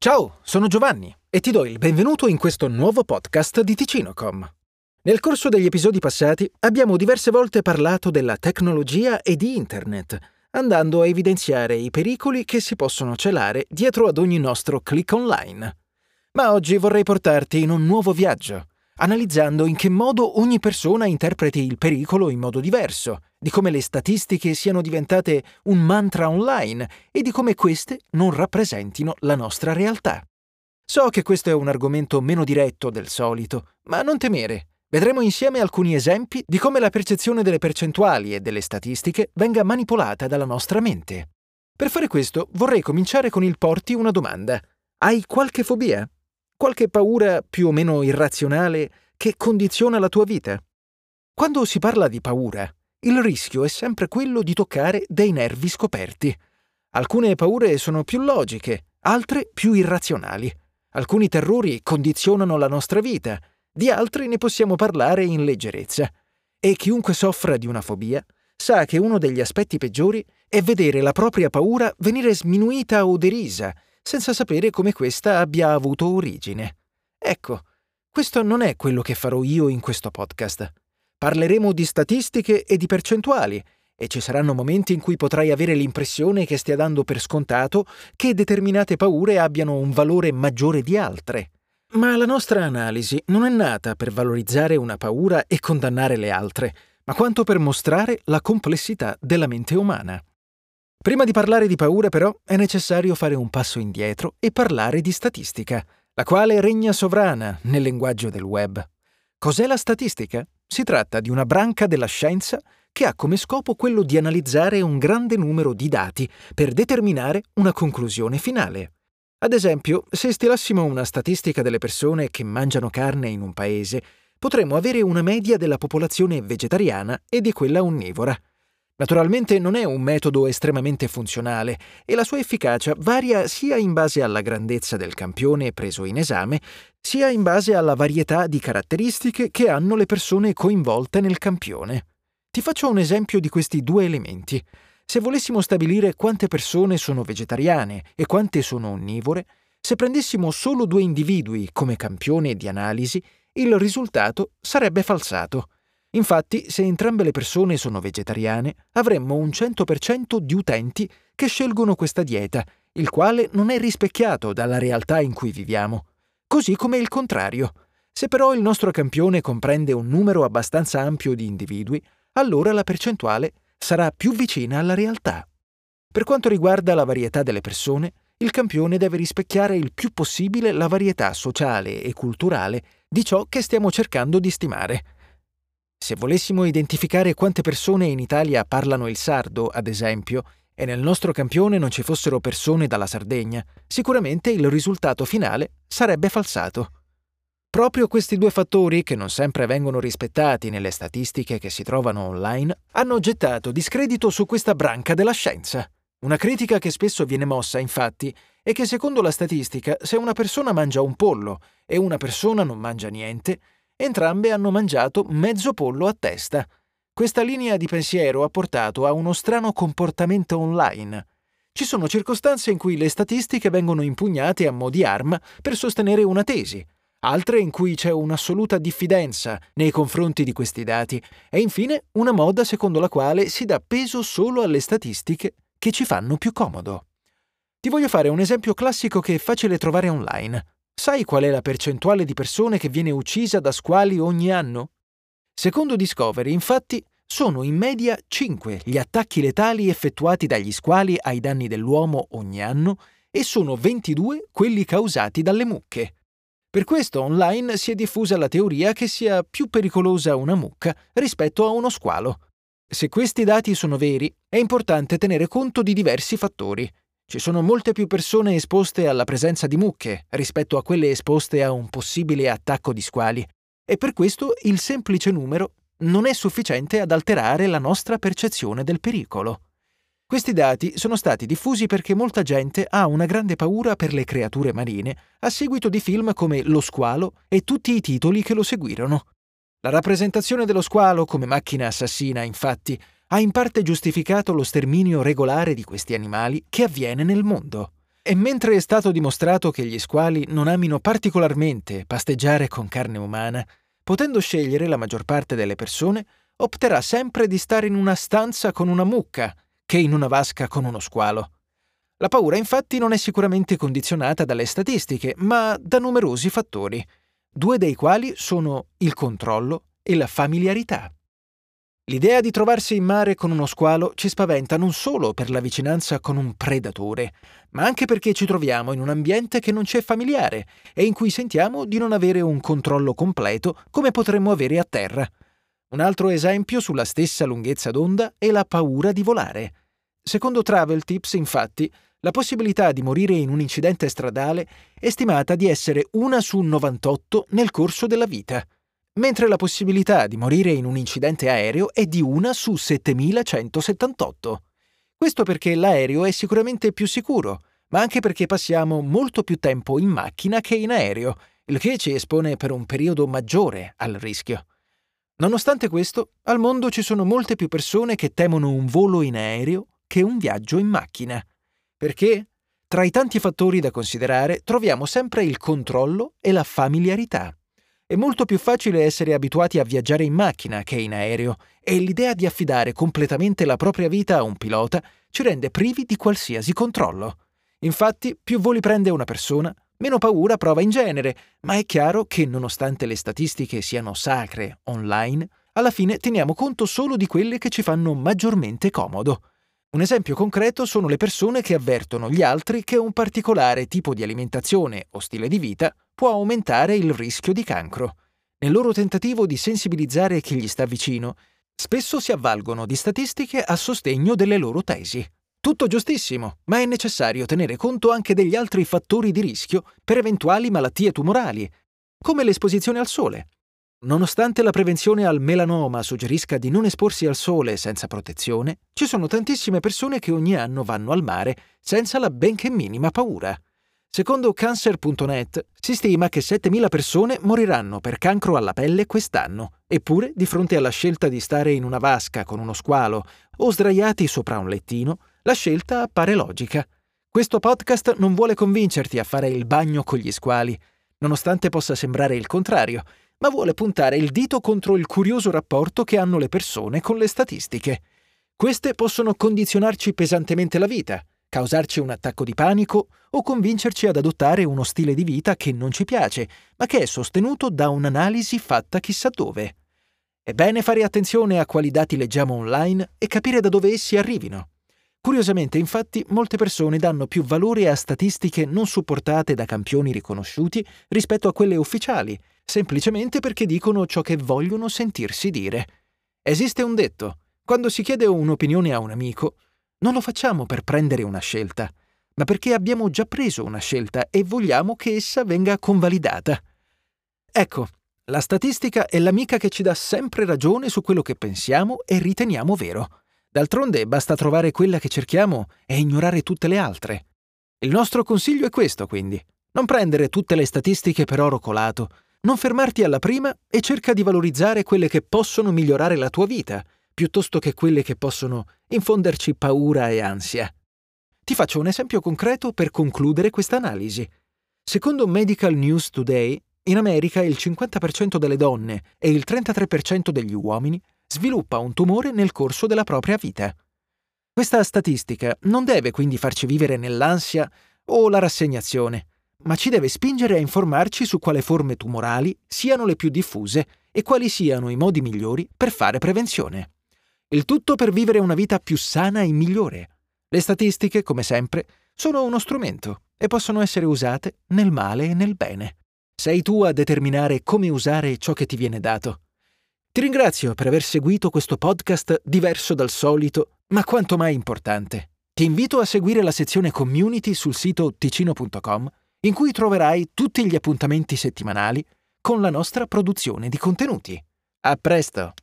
Ciao, sono Giovanni e ti do il benvenuto in questo nuovo podcast di Ticinocom. Nel corso degli episodi passati abbiamo diverse volte parlato della tecnologia e di Internet, andando a evidenziare i pericoli che si possono celare dietro ad ogni nostro click online. Ma oggi vorrei portarti in un nuovo viaggio, analizzando in che modo ogni persona interpreti il pericolo in modo diverso, di come le statistiche siano diventate un mantra online e di come queste non rappresentino la nostra realtà. So che questo è un argomento meno diretto del solito, ma non temere. Vedremo insieme alcuni esempi di come la percezione delle percentuali e delle statistiche venga manipolata dalla nostra mente. Per fare questo vorrei cominciare con il porti una domanda. Hai qualche fobia? Qualche paura più o meno irrazionale che condiziona la tua vita? Quando si parla di paura, il rischio è sempre quello di toccare dei nervi scoperti. Alcune paure sono più logiche, altre più irrazionali. Alcuni terrori condizionano la nostra vita, di altri ne possiamo parlare in leggerezza. E chiunque soffra di una fobia sa che uno degli aspetti peggiori è vedere la propria paura venire sminuita o derisa, senza sapere come questa abbia avuto origine. Ecco, questo non è quello che farò io in questo podcast. Parleremo di statistiche e di percentuali, e ci saranno momenti in cui potrai avere l'impressione che stia dando per scontato che determinate paure abbiano un valore maggiore di altre. Ma la nostra analisi non è nata per valorizzare una paura e condannare le altre, ma quanto per mostrare la complessità della mente umana. Prima di parlare di paura, però, è necessario fare un passo indietro e parlare di statistica, la quale regna sovrana nel linguaggio del web. Cos'è la statistica? Si tratta di una branca della scienza che ha come scopo quello di analizzare un grande numero di dati per determinare una conclusione finale. Ad esempio, se stilassimo una statistica delle persone che mangiano carne in un paese, potremmo avere una media della popolazione vegetariana e di quella onnivora. Naturalmente non è un metodo estremamente funzionale e la sua efficacia varia sia in base alla grandezza del campione preso in esame, sia in base alla varietà di caratteristiche che hanno le persone coinvolte nel campione. Ti faccio un esempio di questi due elementi. Se volessimo stabilire quante persone sono vegetariane e quante sono onnivore, se prendessimo solo due individui come campione di analisi, il risultato sarebbe falsato. Infatti, se entrambe le persone sono vegetariane, avremmo un 100% di utenti che scelgono questa dieta, il quale non è rispecchiato dalla realtà in cui viviamo. Così come il contrario. Se però il nostro campione comprende un numero abbastanza ampio di individui, allora la percentuale sarà più vicina alla realtà. Per quanto riguarda la varietà delle persone, il campione deve rispecchiare il più possibile la varietà sociale e culturale di ciò che stiamo cercando di stimare. Se volessimo identificare quante persone in Italia parlano il sardo, ad esempio, e nel nostro campione non ci fossero persone dalla Sardegna, sicuramente il risultato finale sarebbe falsato. Proprio questi due fattori, che non sempre vengono rispettati nelle statistiche che si trovano online, hanno gettato discredito su questa branca della scienza. Una critica che spesso viene mossa, infatti, è che secondo la statistica, se una persona mangia un pollo e una persona non mangia niente, Entrambe hanno mangiato mezzo pollo a testa. Questa linea di pensiero ha portato a uno strano comportamento online. Ci sono circostanze in cui le statistiche vengono impugnate a mo' di arma per sostenere una tesi, altre in cui c'è un'assoluta diffidenza nei confronti di questi dati e infine una moda secondo la quale si dà peso solo alle statistiche che ci fanno più comodo. Ti voglio fare un esempio classico che è facile trovare online. Sai qual è la percentuale di persone che viene uccisa da squali ogni anno? Secondo Discovery, infatti, sono in media 5 gli attacchi letali effettuati dagli squali ai danni dell'uomo ogni anno e sono 22 quelli causati dalle mucche. Per questo online si è diffusa la teoria che sia più pericolosa una mucca rispetto a uno squalo. Se questi dati sono veri, è importante tenere conto di diversi fattori, ci sono molte più persone esposte alla presenza di mucche rispetto a quelle esposte a un possibile attacco di squali e per questo il semplice numero non è sufficiente ad alterare la nostra percezione del pericolo. Questi dati sono stati diffusi perché molta gente ha una grande paura per le creature marine a seguito di film come Lo squalo e tutti i titoli che lo seguirono. La rappresentazione dello squalo come macchina assassina, infatti, ha in parte giustificato lo sterminio regolare di questi animali che avviene nel mondo. E mentre è stato dimostrato che gli squali non amino particolarmente pasteggiare con carne umana, potendo scegliere la maggior parte delle persone, opterà sempre di stare in una stanza con una mucca che in una vasca con uno squalo. La paura infatti non è sicuramente condizionata dalle statistiche, ma da numerosi fattori, due dei quali sono il controllo e la familiarità. L'idea di trovarsi in mare con uno squalo ci spaventa non solo per la vicinanza con un predatore, ma anche perché ci troviamo in un ambiente che non ci è familiare e in cui sentiamo di non avere un controllo completo come potremmo avere a terra. Un altro esempio sulla stessa lunghezza d'onda è la paura di volare. Secondo Travel Tips, infatti, la possibilità di morire in un incidente stradale è stimata di essere una su 98 nel corso della vita mentre la possibilità di morire in un incidente aereo è di una su 7178. Questo perché l'aereo è sicuramente più sicuro, ma anche perché passiamo molto più tempo in macchina che in aereo, il che ci espone per un periodo maggiore al rischio. Nonostante questo, al mondo ci sono molte più persone che temono un volo in aereo che un viaggio in macchina. Perché? Tra i tanti fattori da considerare troviamo sempre il controllo e la familiarità. È molto più facile essere abituati a viaggiare in macchina che in aereo e l'idea di affidare completamente la propria vita a un pilota ci rende privi di qualsiasi controllo. Infatti, più voli prende una persona, meno paura prova in genere, ma è chiaro che nonostante le statistiche siano sacre online, alla fine teniamo conto solo di quelle che ci fanno maggiormente comodo. Un esempio concreto sono le persone che avvertono gli altri che un particolare tipo di alimentazione o stile di vita può aumentare il rischio di cancro. Nel loro tentativo di sensibilizzare chi gli sta vicino, spesso si avvalgono di statistiche a sostegno delle loro tesi. Tutto giustissimo, ma è necessario tenere conto anche degli altri fattori di rischio per eventuali malattie tumorali, come l'esposizione al sole, Nonostante la prevenzione al melanoma suggerisca di non esporsi al sole senza protezione, ci sono tantissime persone che ogni anno vanno al mare senza la benché minima paura. Secondo cancer.net si stima che 7.000 persone moriranno per cancro alla pelle quest'anno, eppure di fronte alla scelta di stare in una vasca con uno squalo o sdraiati sopra un lettino, la scelta appare logica. Questo podcast non vuole convincerti a fare il bagno con gli squali, nonostante possa sembrare il contrario, ma vuole puntare il dito contro il curioso rapporto che hanno le persone con le statistiche. Queste possono condizionarci pesantemente la vita, causarci un attacco di panico o convincerci ad adottare uno stile di vita che non ci piace, ma che è sostenuto da un'analisi fatta chissà dove. È bene fare attenzione a quali dati leggiamo online e capire da dove essi arrivino. Curiosamente, infatti, molte persone danno più valore a statistiche non supportate da campioni riconosciuti rispetto a quelle ufficiali, semplicemente perché dicono ciò che vogliono sentirsi dire. Esiste un detto, quando si chiede un'opinione a un amico, non lo facciamo per prendere una scelta, ma perché abbiamo già preso una scelta e vogliamo che essa venga convalidata. Ecco, la statistica è l'amica che ci dà sempre ragione su quello che pensiamo e riteniamo vero. D'altronde basta trovare quella che cerchiamo e ignorare tutte le altre. Il nostro consiglio è questo, quindi. Non prendere tutte le statistiche per oro colato, non fermarti alla prima e cerca di valorizzare quelle che possono migliorare la tua vita, piuttosto che quelle che possono infonderci paura e ansia. Ti faccio un esempio concreto per concludere questa analisi. Secondo Medical News Today, in America il 50% delle donne e il 33% degli uomini sviluppa un tumore nel corso della propria vita. Questa statistica non deve quindi farci vivere nell'ansia o la rassegnazione, ma ci deve spingere a informarci su quale forme tumorali siano le più diffuse e quali siano i modi migliori per fare prevenzione. Il tutto per vivere una vita più sana e migliore. Le statistiche, come sempre, sono uno strumento e possono essere usate nel male e nel bene. Sei tu a determinare come usare ciò che ti viene dato. Ti ringrazio per aver seguito questo podcast diverso dal solito, ma quanto mai importante. Ti invito a seguire la sezione community sul sito ticino.com in cui troverai tutti gli appuntamenti settimanali con la nostra produzione di contenuti. A presto!